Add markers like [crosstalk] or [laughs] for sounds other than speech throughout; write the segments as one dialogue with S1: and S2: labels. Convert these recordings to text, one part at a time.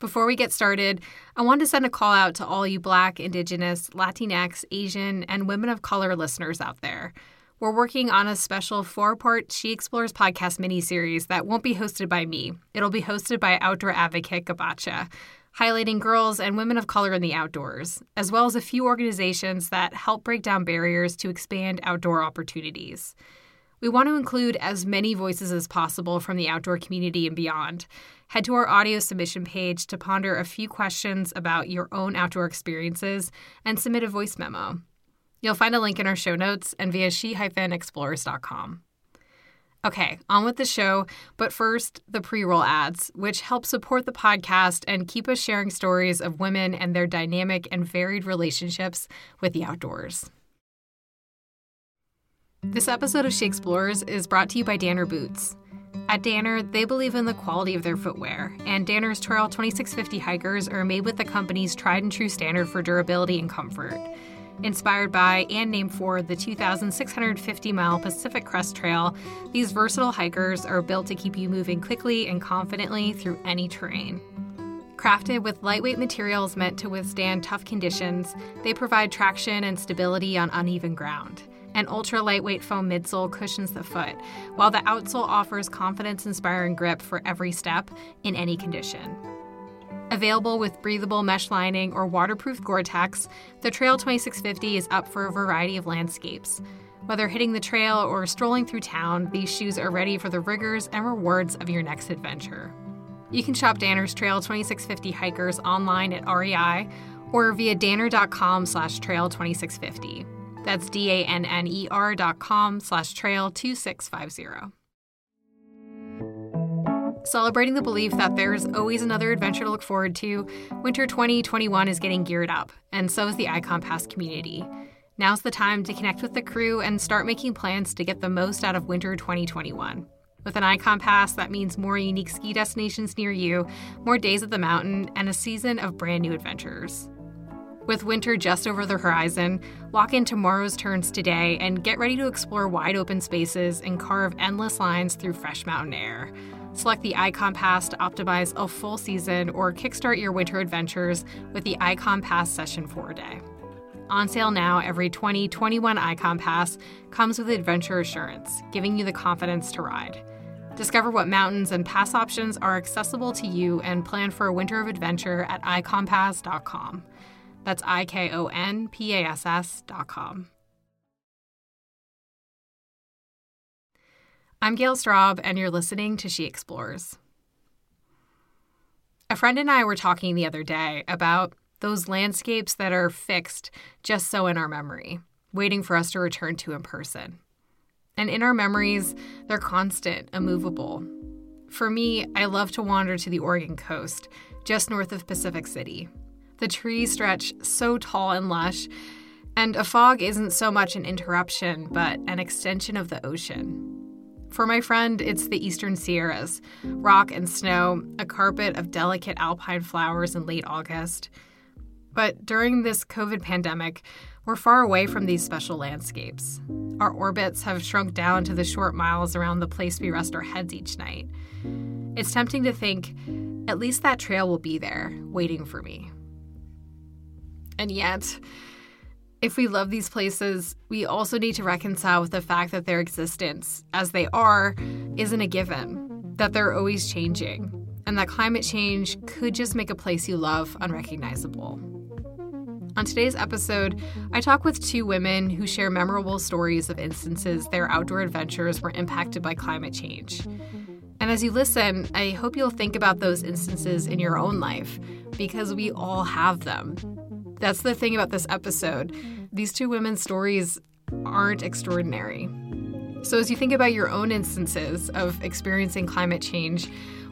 S1: Before we get started, I want to send a call out to all you Black, Indigenous, Latinx, Asian, and women of color listeners out there. We're working on a special four part She Explores podcast mini series that won't be hosted by me. It'll be hosted by outdoor advocate Gabacha, highlighting girls and women of color in the outdoors, as well as a few organizations that help break down barriers to expand outdoor opportunities. We want to include as many voices as possible from the outdoor community and beyond. Head to our audio submission page to ponder a few questions about your own outdoor experiences and submit a voice memo. You'll find a link in our show notes and via she-explores.com. Okay, on with the show, but first, the pre roll ads, which help support the podcast and keep us sharing stories of women and their dynamic and varied relationships with the outdoors. This episode of She Explores is brought to you by Danner Boots. At Danner, they believe in the quality of their footwear, and Danner's Trail 2650 hikers are made with the company's tried and true standard for durability and comfort. Inspired by and named for the 2,650 mile Pacific Crest Trail, these versatile hikers are built to keep you moving quickly and confidently through any terrain. Crafted with lightweight materials meant to withstand tough conditions, they provide traction and stability on uneven ground. An ultra lightweight foam midsole cushions the foot, while the outsole offers confidence inspiring grip for every step in any condition. Available with breathable mesh lining or waterproof Gore Tex, the Trail 2650 is up for a variety of landscapes. Whether hitting the trail or strolling through town, these shoes are ready for the rigors and rewards of your next adventure. You can shop Danner's Trail 2650 hikers online at REI or via danner.com slash trail 2650. That's D-A-N-N-E-R dot com slash trail 2650. Celebrating the belief that there's always another adventure to look forward to, Winter 2021 is getting geared up, and so is the Ikon Pass community. Now's the time to connect with the crew and start making plans to get the most out of Winter 2021. With an Ikon Pass, that means more unique ski destinations near you, more days at the mountain, and a season of brand new adventures. With winter just over the horizon, lock in tomorrow's turns today and get ready to explore wide open spaces and carve endless lines through fresh mountain air. Select the Ikon Pass to optimize a full season or kickstart your winter adventures with the Ikon Pass Session 4 Day. On sale now, every 2021 Ikon Pass comes with adventure assurance, giving you the confidence to ride. Discover what mountains and pass options are accessible to you and plan for a winter of adventure at ikonpass.com. That's I K O N P A S S dot com. I'm Gale Straub, and you're listening to She Explores. A friend and I were talking the other day about those landscapes that are fixed just so in our memory, waiting for us to return to in person. And in our memories, they're constant, immovable. For me, I love to wander to the Oregon coast, just north of Pacific City, the trees stretch so tall and lush, and a fog isn't so much an interruption, but an extension of the ocean. For my friend, it's the Eastern Sierras rock and snow, a carpet of delicate alpine flowers in late August. But during this COVID pandemic, we're far away from these special landscapes. Our orbits have shrunk down to the short miles around the place we rest our heads each night. It's tempting to think, at least that trail will be there, waiting for me. And yet, if we love these places, we also need to reconcile with the fact that their existence, as they are, isn't a given, that they're always changing, and that climate change could just make a place you love unrecognizable. On today's episode, I talk with two women who share memorable stories of instances their outdoor adventures were impacted by climate change. And as you listen, I hope you'll think about those instances in your own life, because we all have them that's the thing about this episode. These two women's stories aren't extraordinary. So, as you think about your own instances of experiencing climate change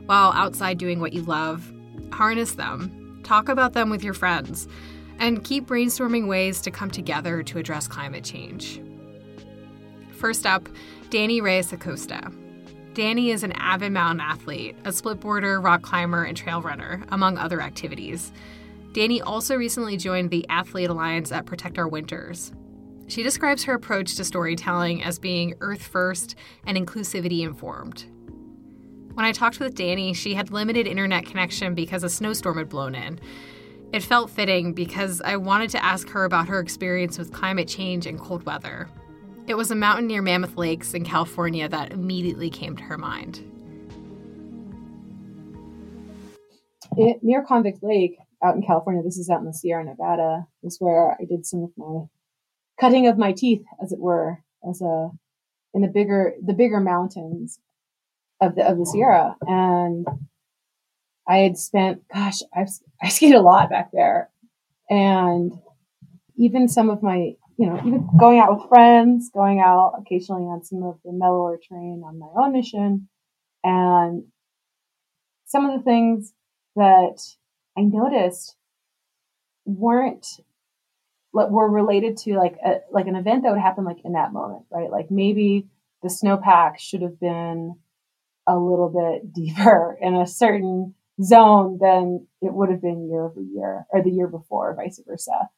S1: while outside doing what you love, harness them, talk about them with your friends, and keep brainstorming ways to come together to address climate change. First up, Dani Reyes Acosta. Dani is an avid mountain athlete, a splitboarder, rock climber, and trail runner, among other activities. Dani also recently joined the Athlete Alliance at Protect Our Winters. She describes her approach to storytelling as being earth first and inclusivity informed. When I talked with Dani, she had limited internet connection because a snowstorm had blown in. It felt fitting because I wanted to ask her about her experience with climate change and cold weather. It was a mountain near Mammoth Lakes in California that immediately came to her mind.
S2: It, near Convict Lake, out in California, this is out in the Sierra Nevada, This is where I did some of my cutting of my teeth, as it were, as a in the bigger the bigger mountains of the of the Sierra, and I had spent, gosh, I've I skied a lot back there, and even some of my, you know, even going out with friends, going out occasionally on some of the mellower terrain on my own mission, and some of the things that I noticed weren't like were related to like a, like an event that would happen like in that moment, right? Like maybe the snowpack should have been a little bit [laughs] deeper in a certain zone than it would have been year over year or the year before, vice versa.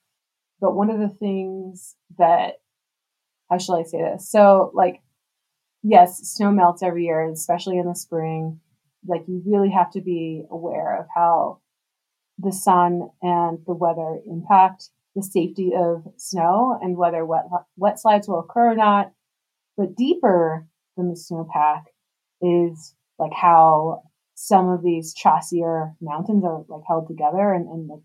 S2: But one of the things that, how shall I say this? So, like, yes, snow melts every year, especially in the spring. Like, you really have to be aware of how the sun and the weather impact the safety of snow and whether wet, wet slides will occur or not. But deeper than the snowpack is like how some of these chossier mountains are like held together and, and the,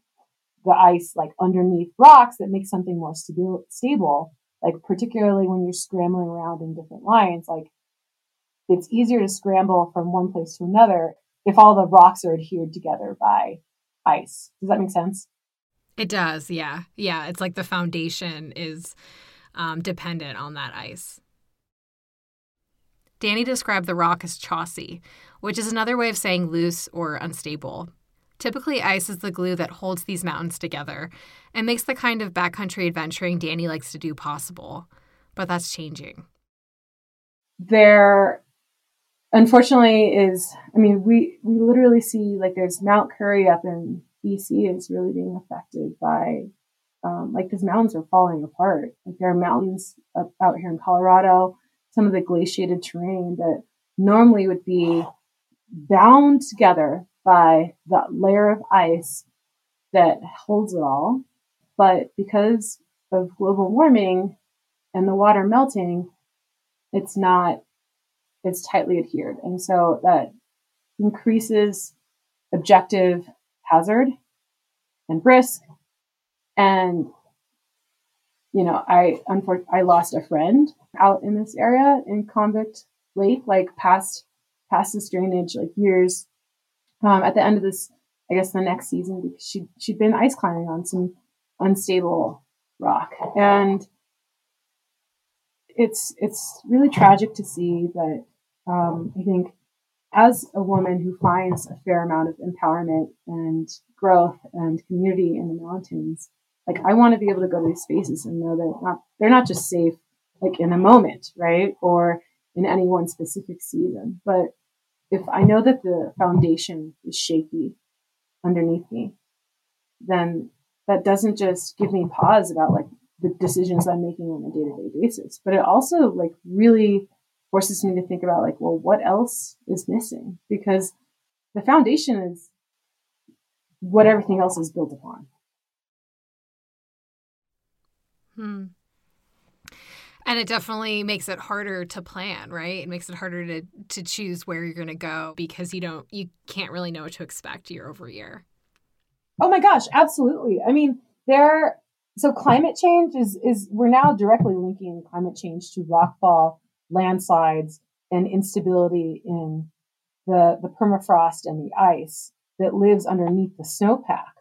S2: the ice like underneath rocks that makes something more stabil- stable. Like particularly when you're scrambling around in different lines, like it's easier to scramble from one place to another if all the rocks are adhered together by ice. Does that make sense?
S1: It does, yeah. Yeah, it's like the foundation is um, dependent on that ice. Dani described the rock as chossy, which is another way of saying loose or unstable. Typically, ice is the glue that holds these mountains together and makes the kind of backcountry adventuring Dani likes to do possible. But that's changing.
S2: There, unfortunately, is I mean, we, we literally see like there's Mount Currie up in BC is really being affected by, um, like, because mountains are falling apart. Like, there are mountains up, out here in Colorado, some of the glaciated terrain that normally would be bound together by that layer of ice that holds it all. But because of global warming and the water melting, it's not, it's tightly adhered. And so that increases objective hazard and risk. And, you know, I, unfortunately, I lost a friend out in this area in Convict Lake, like past, past this drainage, like years, um, at the end of this, I guess the next season, because she, she'd been ice climbing on some unstable rock. And it's, it's really tragic to see that, um, I think as a woman who finds a fair amount of empowerment and growth and community in the mountains, like I want to be able to go to these spaces and know that not, they're not just safe like in a moment, right? Or in any one specific season. But if I know that the foundation is shaky underneath me, then that doesn't just give me pause about like the decisions I'm making on a day to day basis, but it also like really forces me to think about like, well, what else is missing? Because the foundation is what everything else is built upon.
S1: Hmm. And it definitely makes it harder to plan, right? It makes it harder to to choose where you're going to go because you don't you can't really know what to expect year over year.
S2: Oh my gosh, absolutely. I mean, there so climate change is is we're now directly linking climate change to rockfall landslides and instability in the, the permafrost and the ice that lives underneath the snowpack,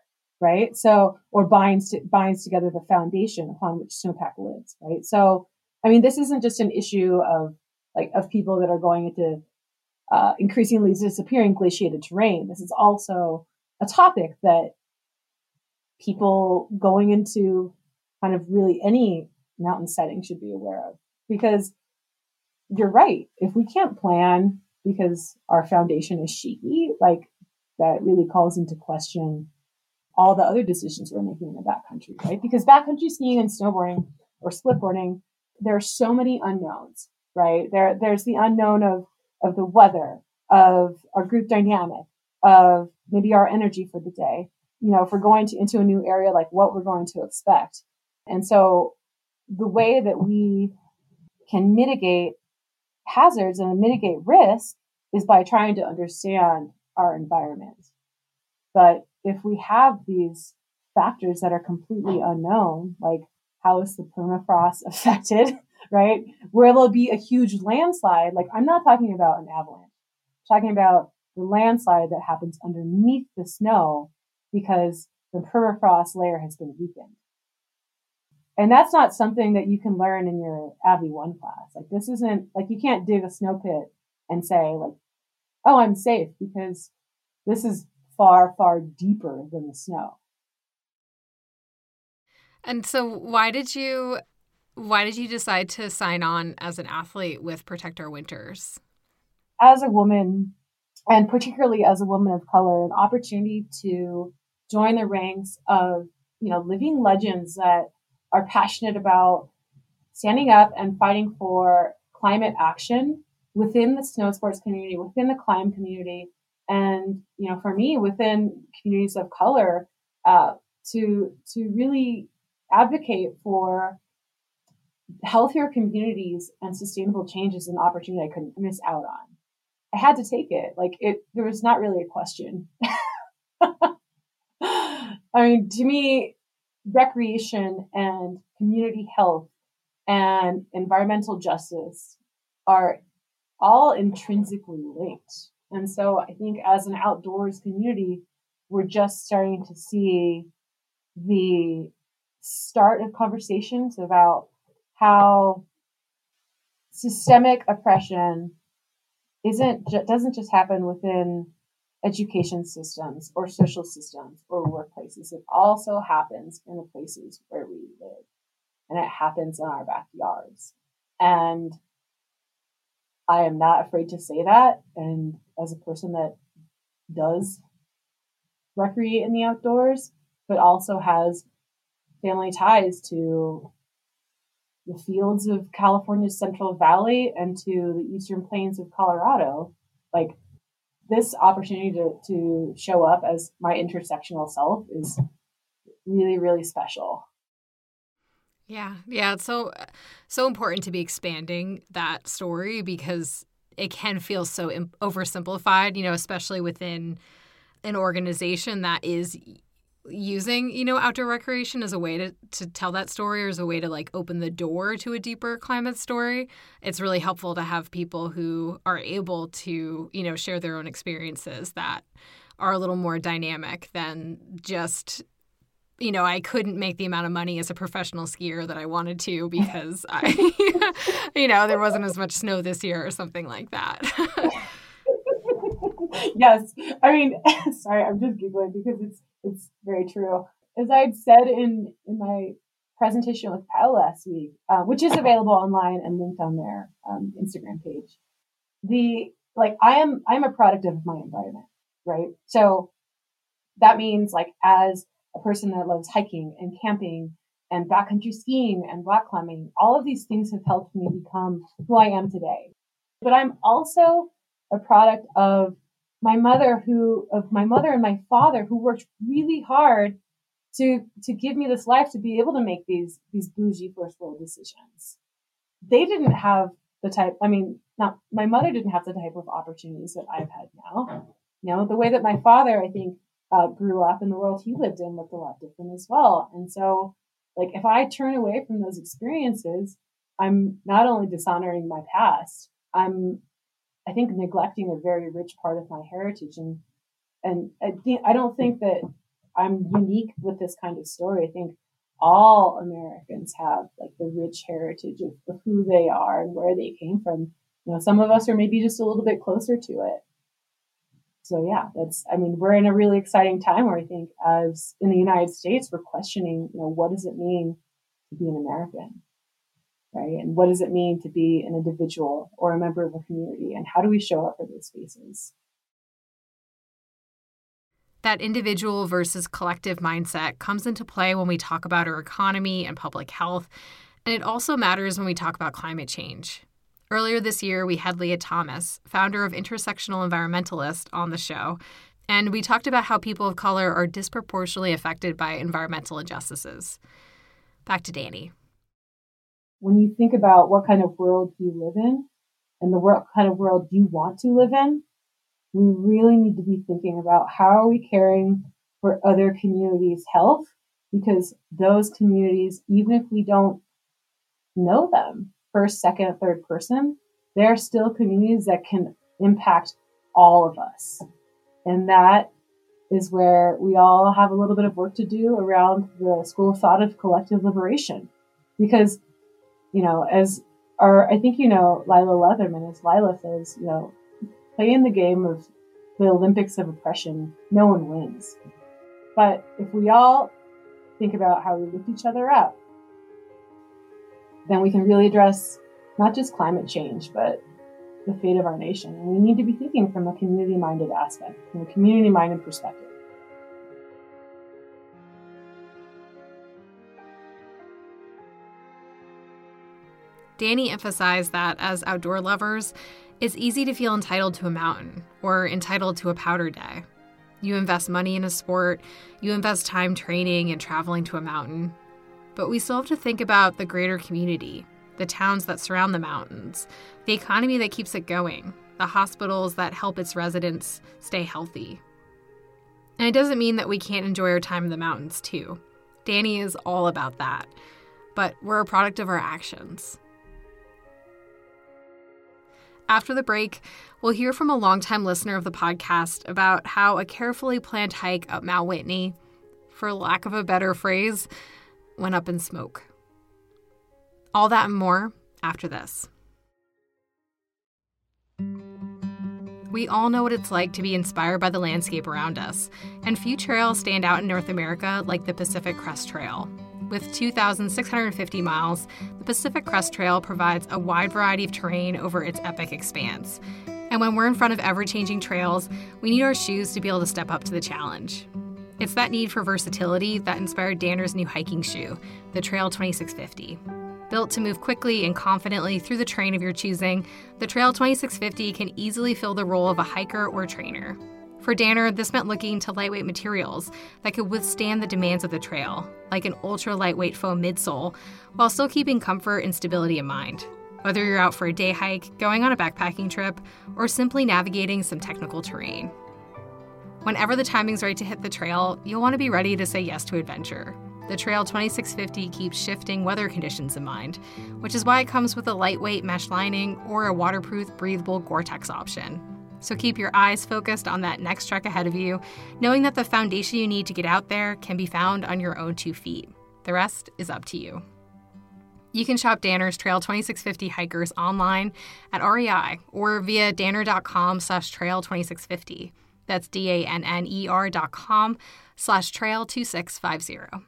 S2: right? So, or binds to, binds together the foundation upon which snowpack lives, right? So, I mean, this isn't just an issue of like of people that are going into uh, increasingly disappearing glaciated terrain. This is also a topic that people going into kind of really any mountain setting should be aware of because you're right. If we can't plan because our foundation is shaky, like that really calls into question all the other decisions we're making in the backcountry, right? Because backcountry skiing and snowboarding or splitboarding, there are so many unknowns, right? There, there's the unknown of, of the weather, of our group dynamic, of maybe our energy for the day. You know, if we're going to, into a new area, like what we're going to expect. And so the way that we can mitigate hazards and mitigate risk is by trying to understand our environment. But if we have these factors that are completely unknown, like how is the permafrost [laughs] affected, right? Where there'll be a huge landslide. Like I'm not talking about an avalanche. I'm talking about the landslide that happens underneath the snow because the permafrost layer has been weakened. And that's not something that you can learn in your Avi 1 class. Like this isn't like you can't dig a snow pit and say like, oh, I'm safe because this is far, far deeper than the snow.
S1: And so why did you why did you decide to sign on as an athlete with Protect Our Winters?
S2: As a woman, and particularly as a woman of color, an opportunity to join the ranks of, you know, living legends that are passionate about standing up and fighting for climate action within the snow sports community, within the climb community, and you know, for me, within communities of color, uh, to to really advocate for healthier communities and sustainable change is an opportunity I couldn't miss out on. I had to take it. Like it, there was not really a question. [laughs] I mean, to me, recreation and community health and environmental justice are all intrinsically linked. And so I think as an outdoors community, we're just starting to see the start of conversations about how systemic oppression isn't doesn't just happen within education systems or social systems or workplaces. It also happens in the places where we live. And it happens in our backyards. And I am not afraid to say that. And as a person that does recreate in the outdoors, but also has family ties to the fields of California's Central Valley and to the eastern plains of Colorado, like this opportunity to, to show up as my intersectional self is really, really special.
S1: Yeah, yeah, it's so so important to be expanding that story because it can feel so oversimplified, you know, especially within an organization that is using you know outdoor recreation as a way to, to tell that story or as a way to like open the door to a deeper climate story it's really helpful to have people who are able to you know share their own experiences that are a little more dynamic than just you know, I couldn't make the amount of money as a professional skier that I wanted to [laughs] because I, [laughs] you know, there wasn't as much snow this year or something like that. [laughs]
S2: yes, I mean, sorry, I'm just giggling because it's it's very true. As I'd said in in my presentation with Kyle last week, uh, which is available online and linked on their um, Instagram page, the like I am I'm a product of my environment, right? So that means like as a person that loves hiking and camping and backcountry skiing and rock climbing. All of these things have helped me become who I am today. But I'm also a product of my mother who of my mother and my father who worked really hard to to give me this life to be able to make these these bougie first world decisions. They didn't have the type I mean, not my mother didn't have the type of opportunities that I've had now. You know, the way that my father I think uh, grew up and the world he lived in looked a lot different as well. And so, like, if I turn away from those experiences, I'm not only dishonoring my past, I'm, I think, neglecting a very rich part of my heritage. And, and I, I don't think that I'm unique with this kind of story. I think all Americans have like the rich heritage of, of who they are and where they came from. You know, some of us are maybe just a little bit closer to it so yeah, that's I mean, we're in a really exciting time where I think as in the United States, we're questioning, you know, what does it mean to be an American? Right? And what does it mean to be an individual or a member of a community? And how do we show up for those spaces?
S1: That individual versus collective mindset comes into play when we talk about our economy and public health. And it also matters when we talk about climate change. Earlier this year, we had Leah Thomas, founder of Intersectional Environmentalist, on the show, and we talked about how people of color are disproportionately affected by environmental injustices. Back to Dani.
S2: When you think about what kind of world you live in and the world, kind of world you want to live in, we really need to be thinking about how are we caring for other communities' health because those communities, even if we don't know them first, second, third person, they're still communities that can impact all of us. And that is where we all have a little bit of work to do around the school of thought of collective liberation. Because, you know, as or I think you know, Lila Leatherman, as Lila says, you know, playing the game of the Olympics of oppression, no one wins. But if we all think about how we lift each other up, then we can really address not just climate change, but the fate of our nation. And we need to be thinking from a community minded aspect, from a community minded perspective.
S1: Dani emphasized that as outdoor lovers, it's easy to feel entitled to a mountain or entitled to a powder day. You invest money in a sport, you invest time training and traveling to a mountain. But we still have to think about the greater community, the towns that surround the mountains, the economy that keeps it going, the hospitals that help its residents stay healthy. And it doesn't mean that we can't enjoy our time in the mountains, too. Dani is all about that. But we're a product of our actions. After the break, we'll hear from a longtime listener of the podcast about how a carefully planned hike up Mount Whitney, for lack of a better phrase, went up in smoke. All that and more after this. We all know what it's like to be inspired by the landscape around us, and few trails stand out in North America like the Pacific Crest Trail. With 2,650 miles, the Pacific Crest Trail provides a wide variety of terrain over its epic expanse. And when we're in front of ever changing trails, we need our shoes to be able to step up to the challenge. It's that need for versatility that inspired Danner's new hiking shoe, the Trail 2650. Built to move quickly and confidently through the terrain of your choosing, the Trail 2650 can easily fill the role of a hiker or trainer. For Danner, this meant looking to lightweight materials that could withstand the demands of the trail, like an ultra lightweight foam midsole, while still keeping comfort and stability in mind. Whether you're out for a day hike, going on a backpacking trip, or simply navigating some technical terrain. Whenever the timing's right to hit the trail, you'll want to be ready to say yes to adventure. The Trail 2650 keeps shifting weather conditions in mind, which is why it comes with a lightweight mesh lining or a waterproof, breathable Gore Tex option. So keep your eyes focused on that next trek ahead of you, knowing that the foundation you need to get out there can be found on your own two feet. The rest is up to you. You can shop Danner's Trail 2650 hikers online at REI or via danner.com slash trail 2650. That's D-A-N-N-E-R dot com slash trail 2650.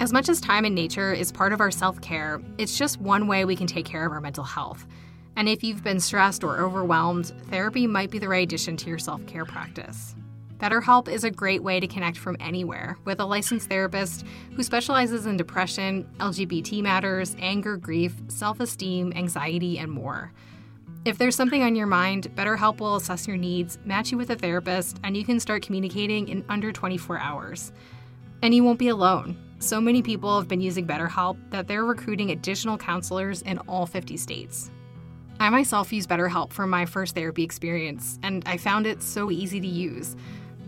S1: As much as time in nature is part of our self care, it's just one way we can take care of our mental health. And if you've been stressed or overwhelmed, therapy might be the right addition to your self care practice. BetterHelp is a great way to connect from anywhere with a licensed therapist who specializes in depression, LGBT matters, anger, grief, self esteem, anxiety, and more. If there's something on your mind, BetterHelp will assess your needs, match you with a therapist, and you can start communicating in under 24 hours. And you won't be alone. So many people have been using BetterHelp that they're recruiting additional counselors in all 50 states. I myself use BetterHelp for my first therapy experience, and I found it so easy to use.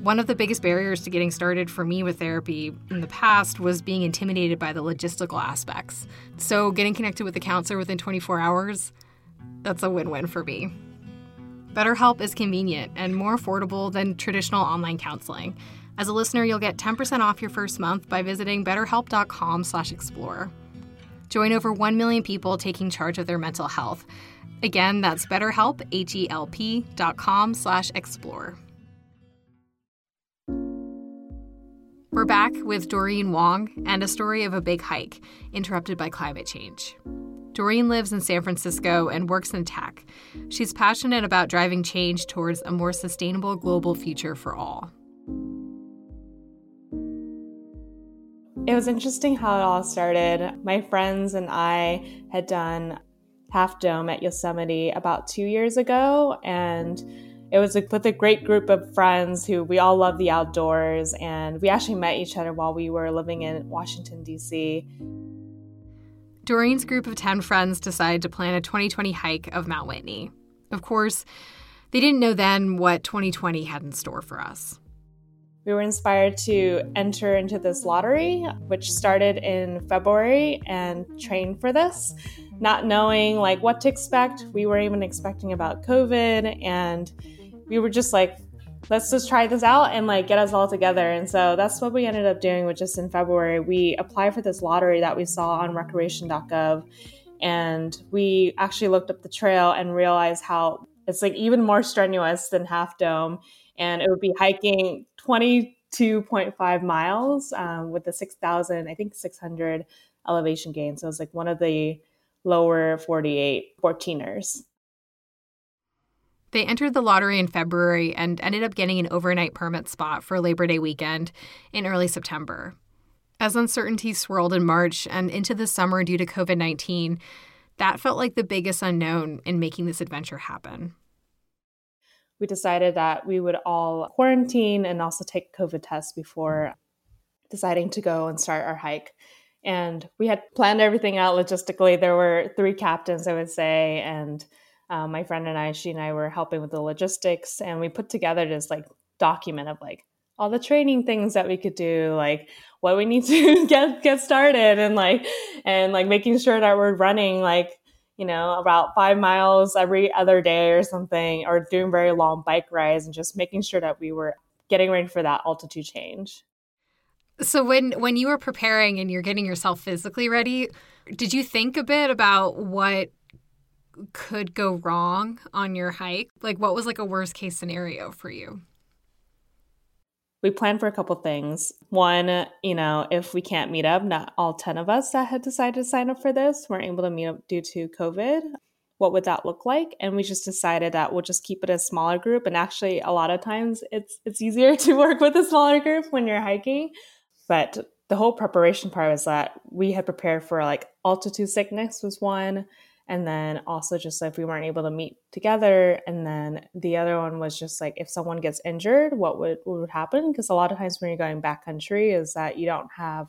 S1: One of the biggest barriers to getting started for me with therapy in the past was being intimidated by the logistical aspects. So, getting connected with a counselor within 24 hours, that's a win win for me. BetterHelp is convenient and more affordable than traditional online counseling. As a listener, you'll get 10% off your first month by visiting betterhelp.com/explore. Join over 1 million people taking charge of their mental health. Again, that's betterhelp, H-E-L-P dot com slash explore. We're back with Doreen Wong and a story of a big hike interrupted by climate change. Doreen lives in San Francisco and works in tech. She's passionate about driving change towards a more sustainable global future for all.
S3: It was interesting how it all started. My friends and I had done Half Dome at Yosemite about two years ago. And it was with a great group of friends who we all love the outdoors. And we actually met each other while we were living in Washington, D.C.
S1: Doreen's group of 10 friends decided to plan a 2020 hike of Mount Whitney. Of course, they didn't know then what 2020 had in store for us
S3: we were inspired to enter into this lottery, which started in February, and train for this, not knowing like what to expect. We were even expecting about COVID, and we were just like, let's just try this out and like get us all together. And so that's what we ended up doing, which is in February. We applied for this lottery that we saw on recreation.gov, and we actually looked up the trail and realized how it's like even more strenuous than Half Dome and it would be hiking 22.5 miles um, with the 6,000, I think 600 elevation gain. So it was like one of the lower 48 14ers.
S1: They entered the lottery in February and ended up getting an overnight permit spot for Labor Day weekend in early September. As uncertainty swirled in March and into the summer due to COVID 19, that felt like the biggest unknown in making this adventure happen
S3: we decided that we would all quarantine and also take COVID tests before deciding to go and start our hike. And we had planned everything out logistically. There were three captains, I would say, and um, my friend and I, she and I were helping with the logistics, and we put together this like document of like all the training things that we could do, like what we need [laughs] to get get started, and like and like making sure that we're running like you know, about five miles every other day or something, or doing very long bike rides and just making sure that we were getting ready for that altitude change.
S1: So when when you were preparing and you're getting yourself physically ready, did you think a bit about what could go wrong on your hike? Like what was like a worst case scenario for you?
S3: we planned for a couple things. One, you know, if we can't meet up, not all 10 of us that had decided to sign up for this weren't able to meet up due to COVID. What would that look like? And we just decided that we'll just keep it a smaller group. And actually, a lot of times it's it's easier [laughs] to work with a smaller group when you're hiking. But the whole preparation part was that we had prepared for like altitude sickness was one and then also just if we weren't able to meet together and then the other one was just like if someone gets injured what would what would happen? Because a lot of times when you're going backcountry is that you don't have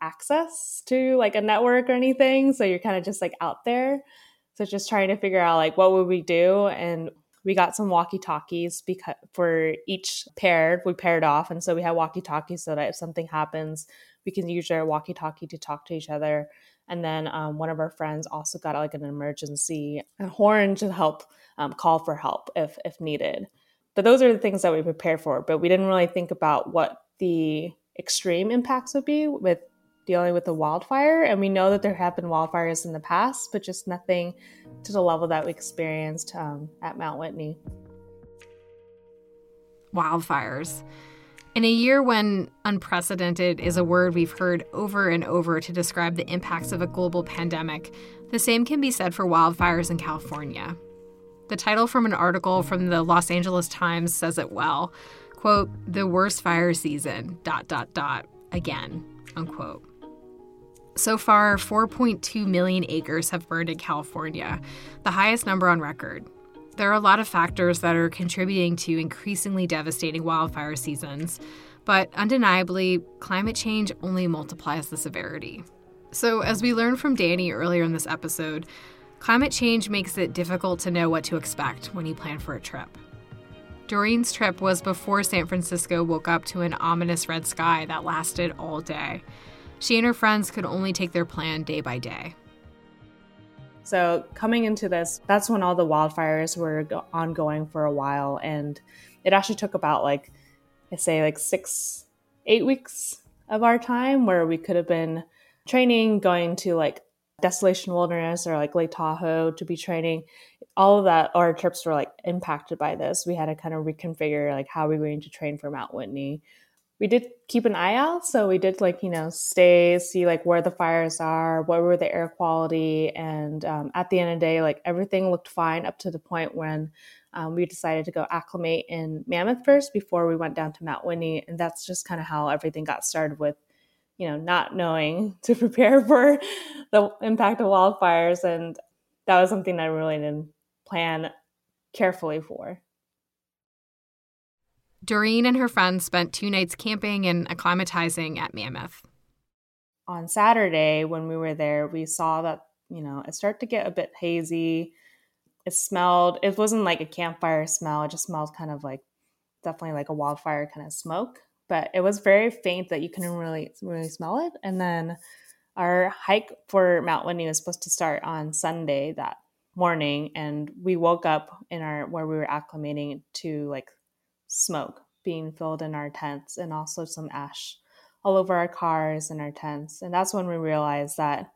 S3: access to like a network or anything so you're kind of just like out there. So just trying to figure out like what would we do and we got some walkie talkies because for each pair we paired off and so we had walkie talkies so that if something happens we can use our walkie talkie to talk to each other and then um, one of our friends also got like an emergency horn to help um, call for help if if needed. But those are the things that we prepared for. But we didn't really think about what the extreme impacts would be with dealing with the wildfire. And we know that there have been wildfires in the past, but just nothing to the level that we experienced um, at Mount Whitney.
S1: Wildfires. In a year when unprecedented is a word we've heard over and over to describe the impacts of a global pandemic, the same can be said for wildfires in California. The title from an article from the Los Angeles Times says it well. Quote, the worst fire season, dot, dot, dot, again, unquote. So far, 4.2 million acres have burned in California, the highest number on record. There are a lot of factors that are contributing to increasingly devastating wildfire seasons, but undeniably, climate change only multiplies the severity. So, as we learned from Dani earlier in this episode, climate change makes it difficult to know what to expect when you plan for a trip. Doreen's trip was before San Francisco woke up to an ominous red sky that lasted all day. She and her friends could only take their plan day by day.
S3: So coming into this, that's when all the wildfires were ongoing for a while, and it actually took about like I say like six, eight weeks of our time where we could have been training, going to like Desolation Wilderness or like Lake Tahoe to be training. All of that, our trips were like impacted by this. We had to kind of reconfigure like how we were going to train for Mount Whitney we did keep an eye out. So we did like, you know, stay, see like where the fires are, what were the air quality. And um, at the end of the day, like everything looked fine up to the point when um, we decided to go acclimate in Mammoth first before we went down to Mount Whitney. And that's just kind of how everything got started with, you know, not knowing [laughs] to prepare for the impact of wildfires. And that was something I really didn't plan carefully for.
S1: Doreen and her friends spent two nights camping and acclimatizing at Mammoth.
S3: On Saturday, when we were there, we saw that, you know, it started to get a bit hazy. It smelled, it wasn't like a campfire smell, it just smelled kind of like definitely like a wildfire kind of smoke, but it was very faint that you couldn't really really smell it. And then our hike for Mount Whitney was supposed to start on Sunday that morning, and we woke up in our where we were acclimating to like smoke being filled in our tents and also some ash all over our cars and our tents. And that's when we realized that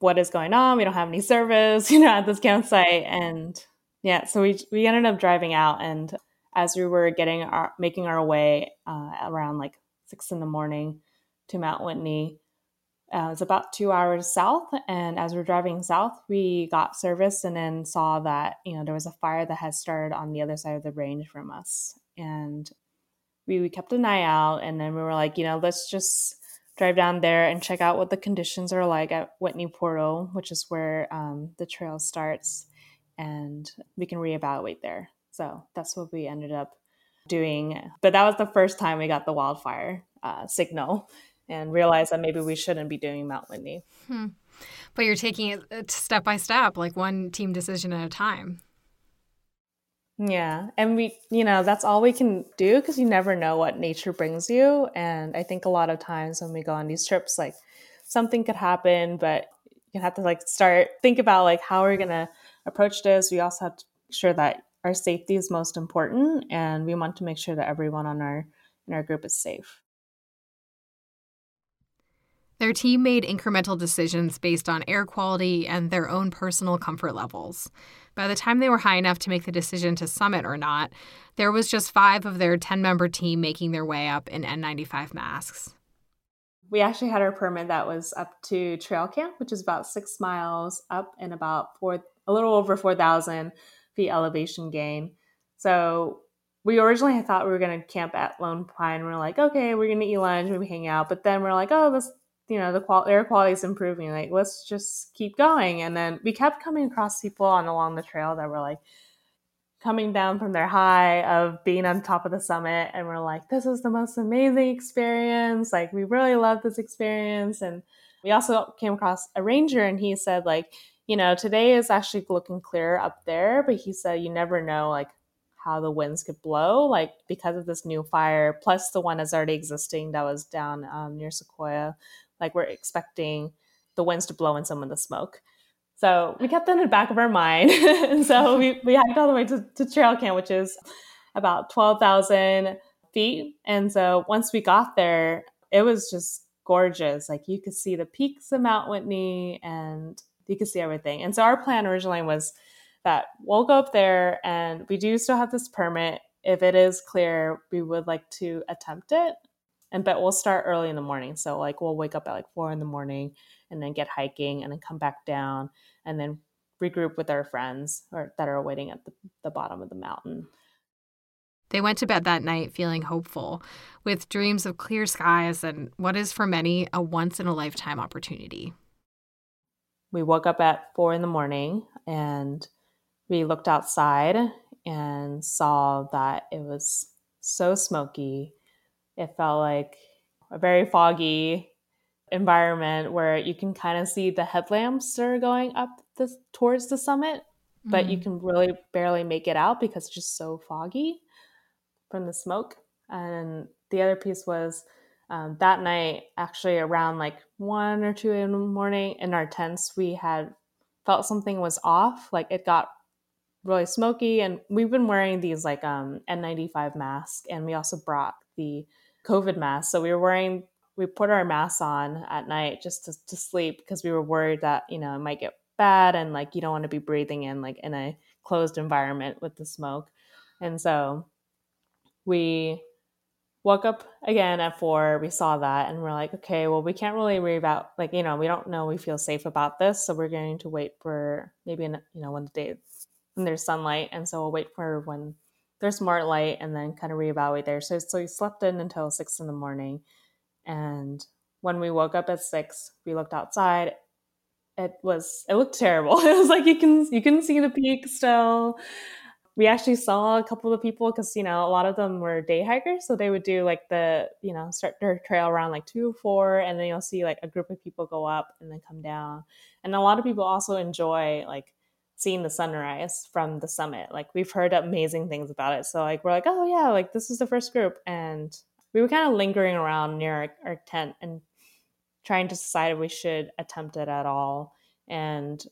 S3: what is going on? We don't have any service, [laughs] you know, at this campsite. And yeah, so we we ended up driving out and as we were getting our making our way uh, around like six in the morning to Mount Whitney. Uh, it's about two hours south, and as we we're driving south, we got service and then saw that you know there was a fire that had started on the other side of the range from us, and we, we kept an eye out, and then we were like, you know, let's just drive down there and check out what the conditions are like at Whitney Portal, which is where um, the trail starts, and we can reevaluate there. So that's what we ended up doing. But that was the first time we got the wildfire uh, signal and realize that maybe we shouldn't be doing Mount Whitney. Hmm.
S1: But you're taking it uh, step by step, like one team decision at a time.
S3: Yeah. And we, you know, that's all we can do because you never know what nature brings you. And I think a lot of times when we go on these trips, like something could happen, but you have to like start think about like how are we going to approach this. We also have to make sure that our safety is most important and we want to make sure that everyone on our in our group is safe.
S1: Their team made incremental decisions based on air quality and their own personal comfort levels. By the time they were high enough to make the decision to summit or not, there was just five of their 10 member team making their way up in N95 masks.
S3: We actually had our permit that was up to Trail Camp, which is about six miles up and about four, a little over 4,000 feet elevation gain. So we originally thought we were going to camp at Lone Pine. We are like, okay, we're going to eat lunch, maybe hang out. But then we're like, oh, this, you know, the qual- air quality is improving. Like, let's just keep going. And then we kept coming across people on along the trail that were like coming down from their high of being on top of the summit. And we're like, this is the most amazing experience. Like, we really love this experience. And we also came across a ranger and he said, like, you know, today is actually looking clear up there, but he said you never know like how the winds could blow, like because of this new fire, plus the one that's already existing that was down um, near Sequoia. Like we're expecting the winds to blow in some of the smoke. So we kept that in the back of our mind. and [laughs] so we, we hiked all the way to, to Trail Camp, which is about 12,000 feet. And so once we got there, it was just gorgeous. Like you could see the peaks of Mount Whitney and you could see everything. And so our plan originally was that we'll go up there and we do still have this permit. If it is clear, we would like to attempt it. And but we'll start early in the morning. So like we'll wake up at like four in the morning and then get hiking and then come back down and then regroup with our friends or that are waiting at the, the bottom of the mountain.
S1: They went to bed that night feeling hopeful, with dreams of clear skies and what is for many a once in a lifetime opportunity
S3: we woke up at four in the morning and we looked outside and saw that it was so smoky. It felt like a very foggy environment where you can kind of see the headlamps that are going up the, towards the summit, but mm-hmm. you can really barely make it out because it's just so foggy from the smoke. And the other piece was um, that night, actually around like one or two in the morning in our tents, we had felt something was off. Like it got really smoky, and we've been wearing these like um, N95 masks, and we also brought the COVID mask. So we were wearing, we put our masks on at night just to, to sleep because we were worried that you know it might get bad, and like you don't want to be breathing in like in a closed environment with the smoke, and so we woke up again at four we saw that and we're like okay well we can't really worry about like you know we don't know we feel safe about this so we're going to wait for maybe in, you know when the day when there's sunlight and so we'll wait for when there's more light and then kind of reevaluate there so so we slept in until six in the morning and when we woke up at six we looked outside it was it looked terrible. [laughs] It was like you can you can see the peak still. We actually saw a couple of people because you know a lot of them were day hikers, so they would do like the you know start their trail around like two or four, and then you'll see like a group of people go up and then come down. And a lot of people also enjoy like seeing the sunrise from the summit. Like we've heard amazing things about it, so like we're like, oh yeah, like this is the first group, and we were kind of lingering around near our, our tent and trying to decide if we should attempt it at all. And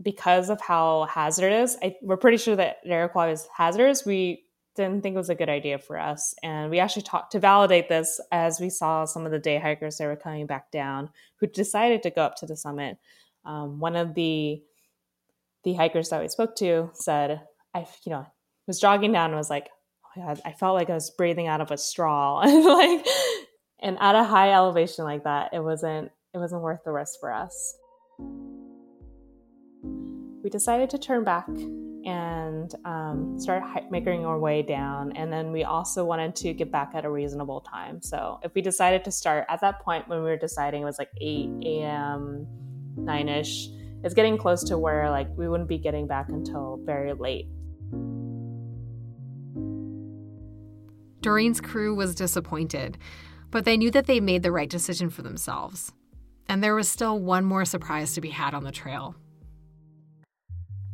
S3: because of how hazardous, I, we're pretty sure that air quality is hazardous. We didn't think it was a good idea for us. And we actually talked to validate this as we saw some of the day hikers that were coming back down who decided to go up to the summit. Um, one of the the hikers that we spoke to said, I, you know, was jogging down and was like, oh my God, I felt like I was breathing out of a straw. [laughs] and like and at a high elevation like that, it wasn't it wasn't worth the risk for us. We decided to turn back and um, start making our way down. And then we also wanted to get back at a reasonable time. So if we decided to start at that point when we were deciding it was like 8 a.m., 9 ish, it's getting close to where like we wouldn't be getting back until very late.
S1: Doreen's crew was disappointed but they knew that they made the right decision for themselves. And there was still one more surprise to be had on the trail.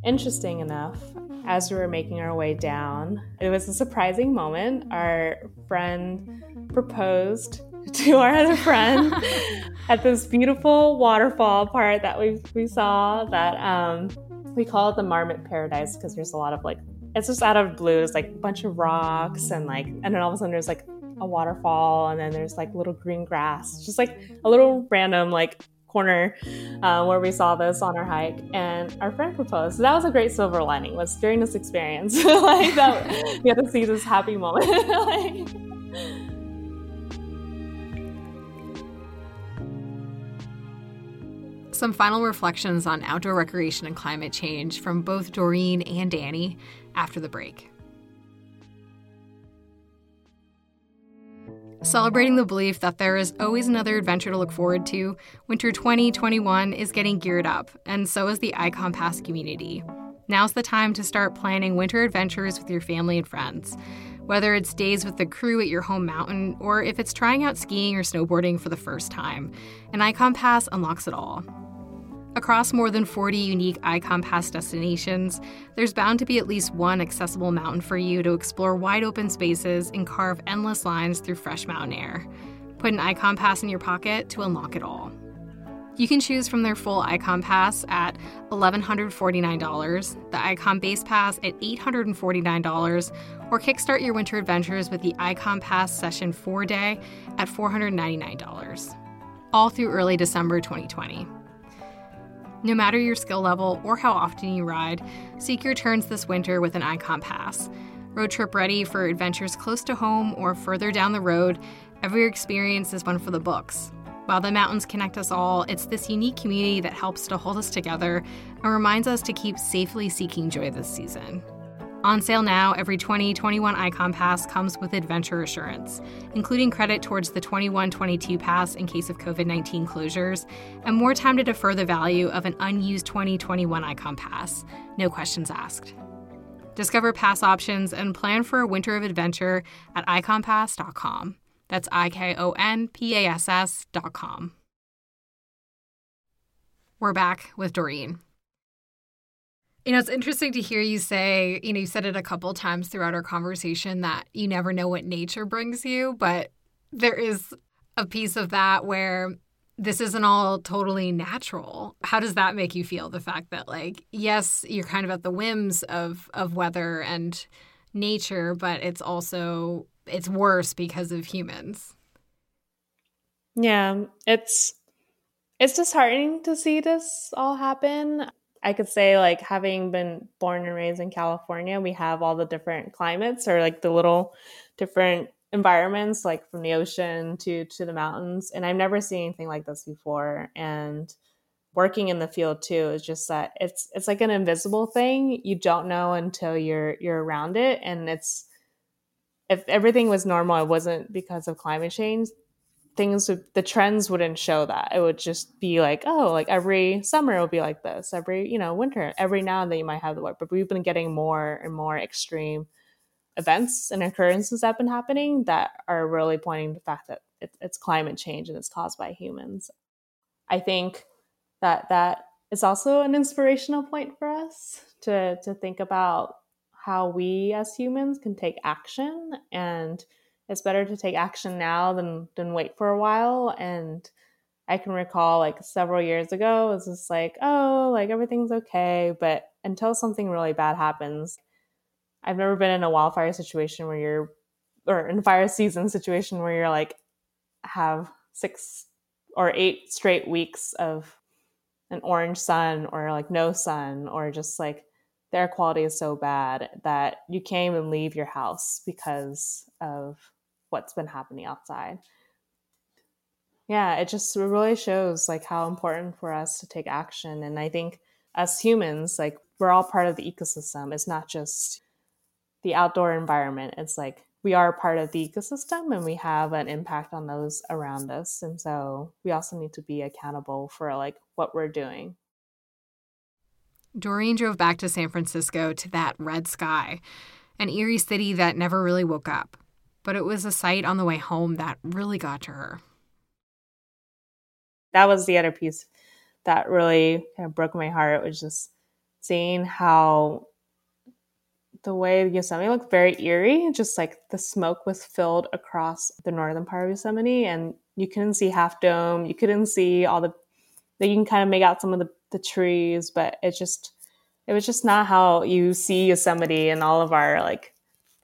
S3: Interesting enough, as we were making our way down, it was a surprising moment. Our friend proposed to our other friend [laughs] at this beautiful waterfall part that we we saw that um, we call it the Marmot Paradise because there's a lot of like it's just out of blue. It's like a bunch of rocks and like and then all of a sudden there's like a waterfall and then there's like little green grass. Just like a little random like corner uh, where we saw this on our hike and our friend proposed. So that was a great silver lining. Was during this experience. [laughs] Like that we had to see this happy moment. [laughs] Like,
S1: Some final reflections on outdoor recreation and climate change from both Doreen and Dani after the break. Celebrating the belief that there is always another adventure to look forward to, Winter 2021 is getting geared up, and so is the Ikon Pass community. Now's the time to start planning winter adventures with your family and friends. Whether it's days with the crew at your home mountain, or if it's trying out skiing or snowboarding for the first time, an Ikon Pass unlocks it all. Across more than 40 unique Ikon Pass destinations, there's bound to be at least one accessible mountain for you to explore wide open spaces and carve endless lines through fresh mountain air. Put an Ikon Pass in your pocket to unlock it all. You can choose from their full Ikon Pass at $1,149, the Ikon Base Pass at $849, or kickstart your winter adventures with the Ikon Pass Session 4 Day at $499. All through early December 2020. No matter your skill level or how often you ride, seek your turns this winter with an Ikon Pass. Road trip ready for adventures close to home or further down the road, every experience is one for the books. While the mountains connect us all, it's this unique community that helps to hold us together and reminds us to keep safely seeking joy this season. On sale now, every 2021 Ikon Pass comes with Adventure Assurance, including credit towards the 21 22 pass in case of COVID 19 closures, and more time to defer the value of an unused 2021 Ikon Pass. No questions asked. Discover pass options and plan for a winter of adventure at ikonpass.com. That's I K O N P A S S.com. We're back with Doreen. You know, it's interesting to hear you say, you know, you said it a couple times throughout our conversation that you never know what nature brings you, but there is a piece of that where this isn't all totally natural. How does that make you feel? The fact that like, yes, you're kind of at the whims of of weather and nature, but it's also it's worse because of humans.
S3: Yeah, it's it's disheartening to see this all happen. I could say like having been born and raised in California, we have all the different climates or like the little different environments like from the ocean to to the mountains. And I've never seen anything like this before. And working in the field too is just that it's it's like an invisible thing. You don't know until you're you're around it. And it's if everything was normal it wasn't because of climate change things would, the trends wouldn't show that. It would just be like oh like every summer it would be like this every you know winter every now and then you might have the weather. But we've been getting more and more extreme events and occurrences that have been happening that are really pointing to the fact that it, it's climate change and it's caused by humans. I think that that is also an inspirational point for us to to think about how we as humans can take action and it's better to take action now than than wait for a while. And i can recall like several years ago it was just like oh like everything's okay. But until something really bad happens i've never been in a wildfire situation where you're or in fire [laughs] season situation where you're like have six or eight straight weeks of an orange sun or like no sun or just like the air quality is so bad that you can't even leave your house because of what's been happening outside. Yeah, it just really shows like how important for us to take action. And I think as humans, like we're all part of the ecosystem. It's not just the outdoor environment. It's like we are part of the ecosystem and we have an impact on those around us. And so we also need to be accountable for like what we're doing.
S1: Doreen drove back to San Francisco to that red sky, an eerie city that never really woke up but it was a sight on the way home that really got to her.
S3: That was the other piece that really kind of broke my heart. Was just seeing how the way Yosemite looked very eerie, just like the smoke was filled across the northern part of Yosemite, and you couldn't see Half Dome, you couldn't see all the, you can kind of make out some of the, the trees, but it just, it was just not how you see Yosemite in all of our like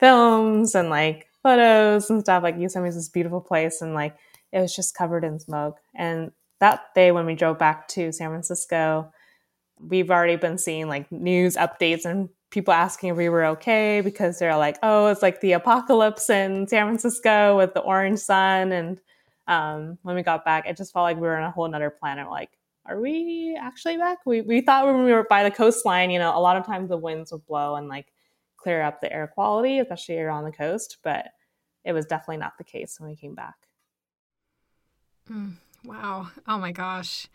S3: films and like photos and stuff. Like Yosemite is this beautiful place, and like it was just covered in smoke. And that day when we drove back to San Francisco, we've already been seeing like news updates and people asking if we were okay because they're like, oh, it's like the apocalypse in San Francisco with the orange sun. And um, when we got back, it just felt like we were on a whole other planet. Like, are we actually back? We, we thought when we were by the coastline, you know, a lot of times the winds would blow and like clear up the air quality, especially around the coast. But it was definitely not the case when we came back.
S1: Mm, wow. Oh my gosh.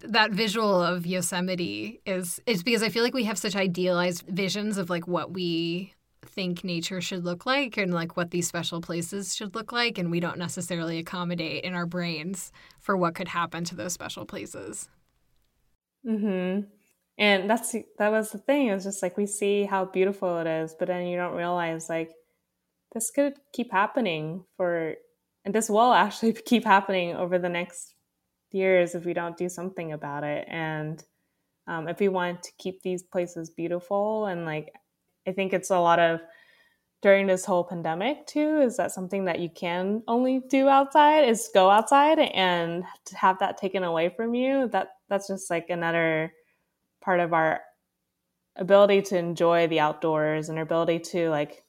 S1: That visual of Yosemite is is because I feel like we have such idealized visions of like what we think nature should look like and like what these special places should look like and we don't necessarily accommodate in our brains for what could happen to those special places.
S3: Mhm. And that's that was the thing. It was just like we see how beautiful it is, but then you don't realize like this could keep happening for and this will actually [laughs] keep happening over the next years if we don't do something about it. And um, if we want to keep these places beautiful and like i think it's a lot of during this whole pandemic too is that something that you can only do outside is go outside and to have that taken away from you that that's just like another part of our ability to enjoy the outdoors and our ability to like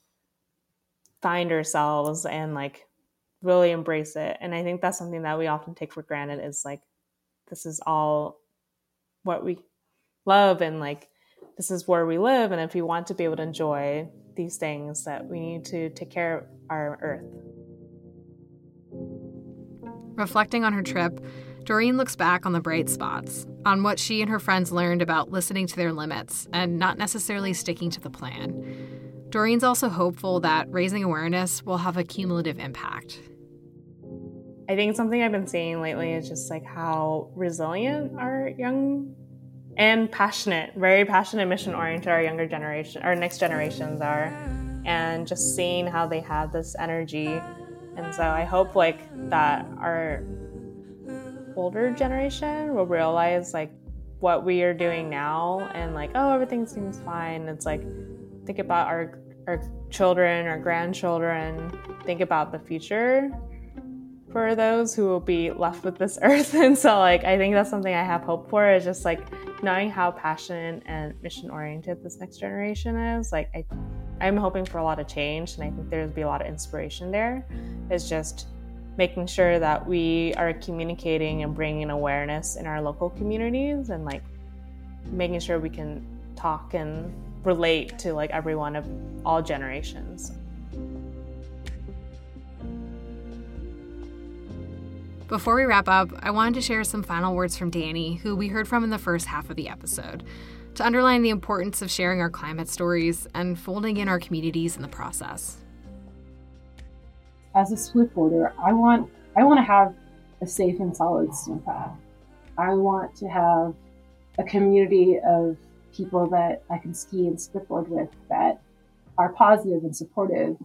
S3: find ourselves and like really embrace it. And I think that's something that we often take for granted is like, this is all what we love and like, this is where we live. And if we want to be able to enjoy these things, that we need to take care of our earth.
S1: Reflecting on her trip, Doreen looks back on the bright spots, on what she and her friends learned about listening to their limits and not necessarily sticking to the plan. Doreen's also hopeful that raising awareness will have a cumulative impact.
S3: I think something I've been seeing lately is just like how resilient our young and passionate, very passionate, mission oriented our younger generation, our next generations are, and just seeing how they have this energy. And so I hope like that our older generation will realize like what we are doing now and like, oh, everything seems fine. It's like think about our our children, our grandchildren, think about the future for those who will be left with this [laughs] earth. And so like I think that's something I have hope for is just like knowing how passionate and mission oriented this next generation is. Like I I'm hoping for a lot of change and I think there'll be a lot of inspiration there. It's just making sure that we are communicating and bringing awareness in our local communities and like making sure we can talk and relate to like everyone of all generations.
S1: Before we wrap up, I wanted to share some final words from Dani, who we heard from in the first half of the episode, to underline the importance of sharing our climate stories and folding in our communities in the process.
S2: As a splitboarder, I want I want to have a safe and solid snowpack. I want to have a community of people that I can ski and skateboard with that are positive and supportive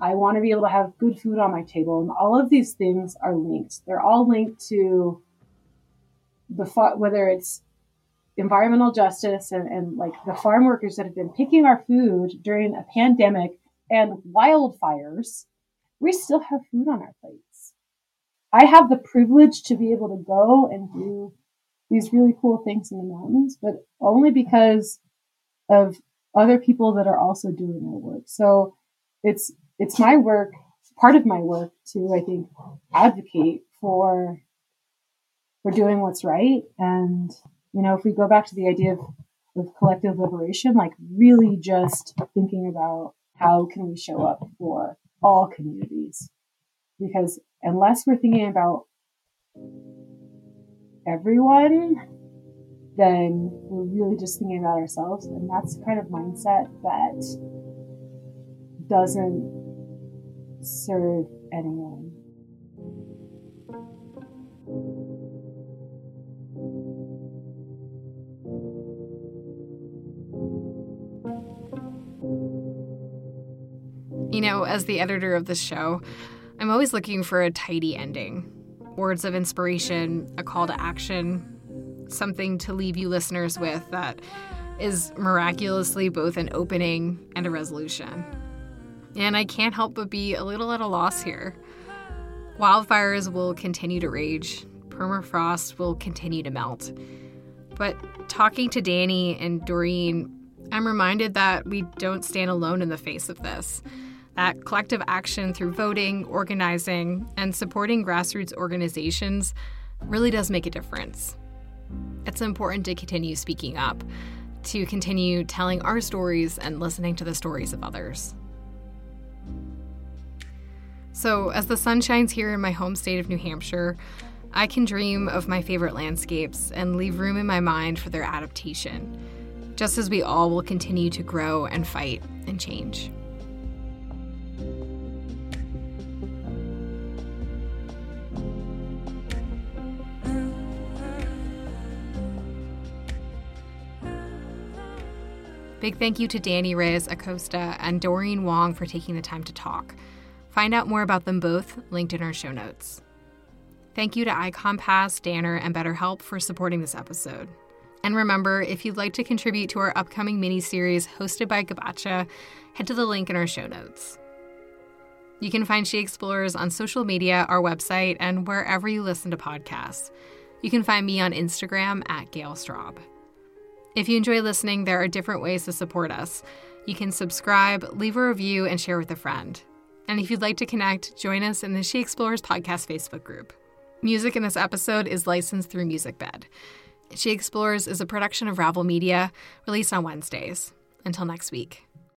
S2: I want to be able to have good food on my table. And all of these things are linked. They're all linked to the whether it's environmental justice and, and like the farm workers that have been picking our food during a pandemic and wildfires, we still have food on our plates. I have the privilege to be able to go and do these really cool things in the mountains, but only because of other people that are also doing their work. So it's it's my work, part of my work to, I think, advocate for, for doing what's right. And, you know, if we go back to the idea of, of collective liberation, like really just thinking about how can we show up for all communities? Because unless we're thinking about everyone, then we're really just thinking about ourselves. And that's the kind of mindset that doesn't serve anyone.
S1: You know, as the editor of this show, I'm always looking for a tidy ending. Words of inspiration, a call to action, something to leave you listeners with that is miraculously both an opening and a resolution and I can't help but be a little at a loss here. Wildfires will continue to rage, permafrost will continue to melt. But talking to Dani and Doreen, I'm reminded that we don't stand alone in the face of this. That collective action through voting, organizing, and supporting grassroots organizations really does make a difference. It's important to continue speaking up, to continue telling our stories and listening to the stories of others. So, as the sun shines here in my home state of New Hampshire, I can dream of my favorite landscapes and leave room in my mind for their adaptation, just as we all will continue to grow and fight and change. Big thank you to Dani Reyes Acosta and Doreen Wong for taking the time to talk. Find out more about them both linked in our show notes. Thank you to Ikon Pass, Danner, and BetterHelp for supporting this episode. And remember, if you'd like to contribute to our upcoming mini series hosted by Gabacha, head to the link in our show notes. You can find She Explores on social media, our website, and wherever you listen to podcasts. You can find me on Instagram at Gale Straub. If you enjoy listening, there are different ways to support us. You can subscribe, leave a review, and share with a friend. And if you'd like to connect, join us in the She Explores podcast Facebook group. Music in this episode is licensed through MusicBed. She Explores is a production of Ravel Media, released on Wednesdays. Until next week.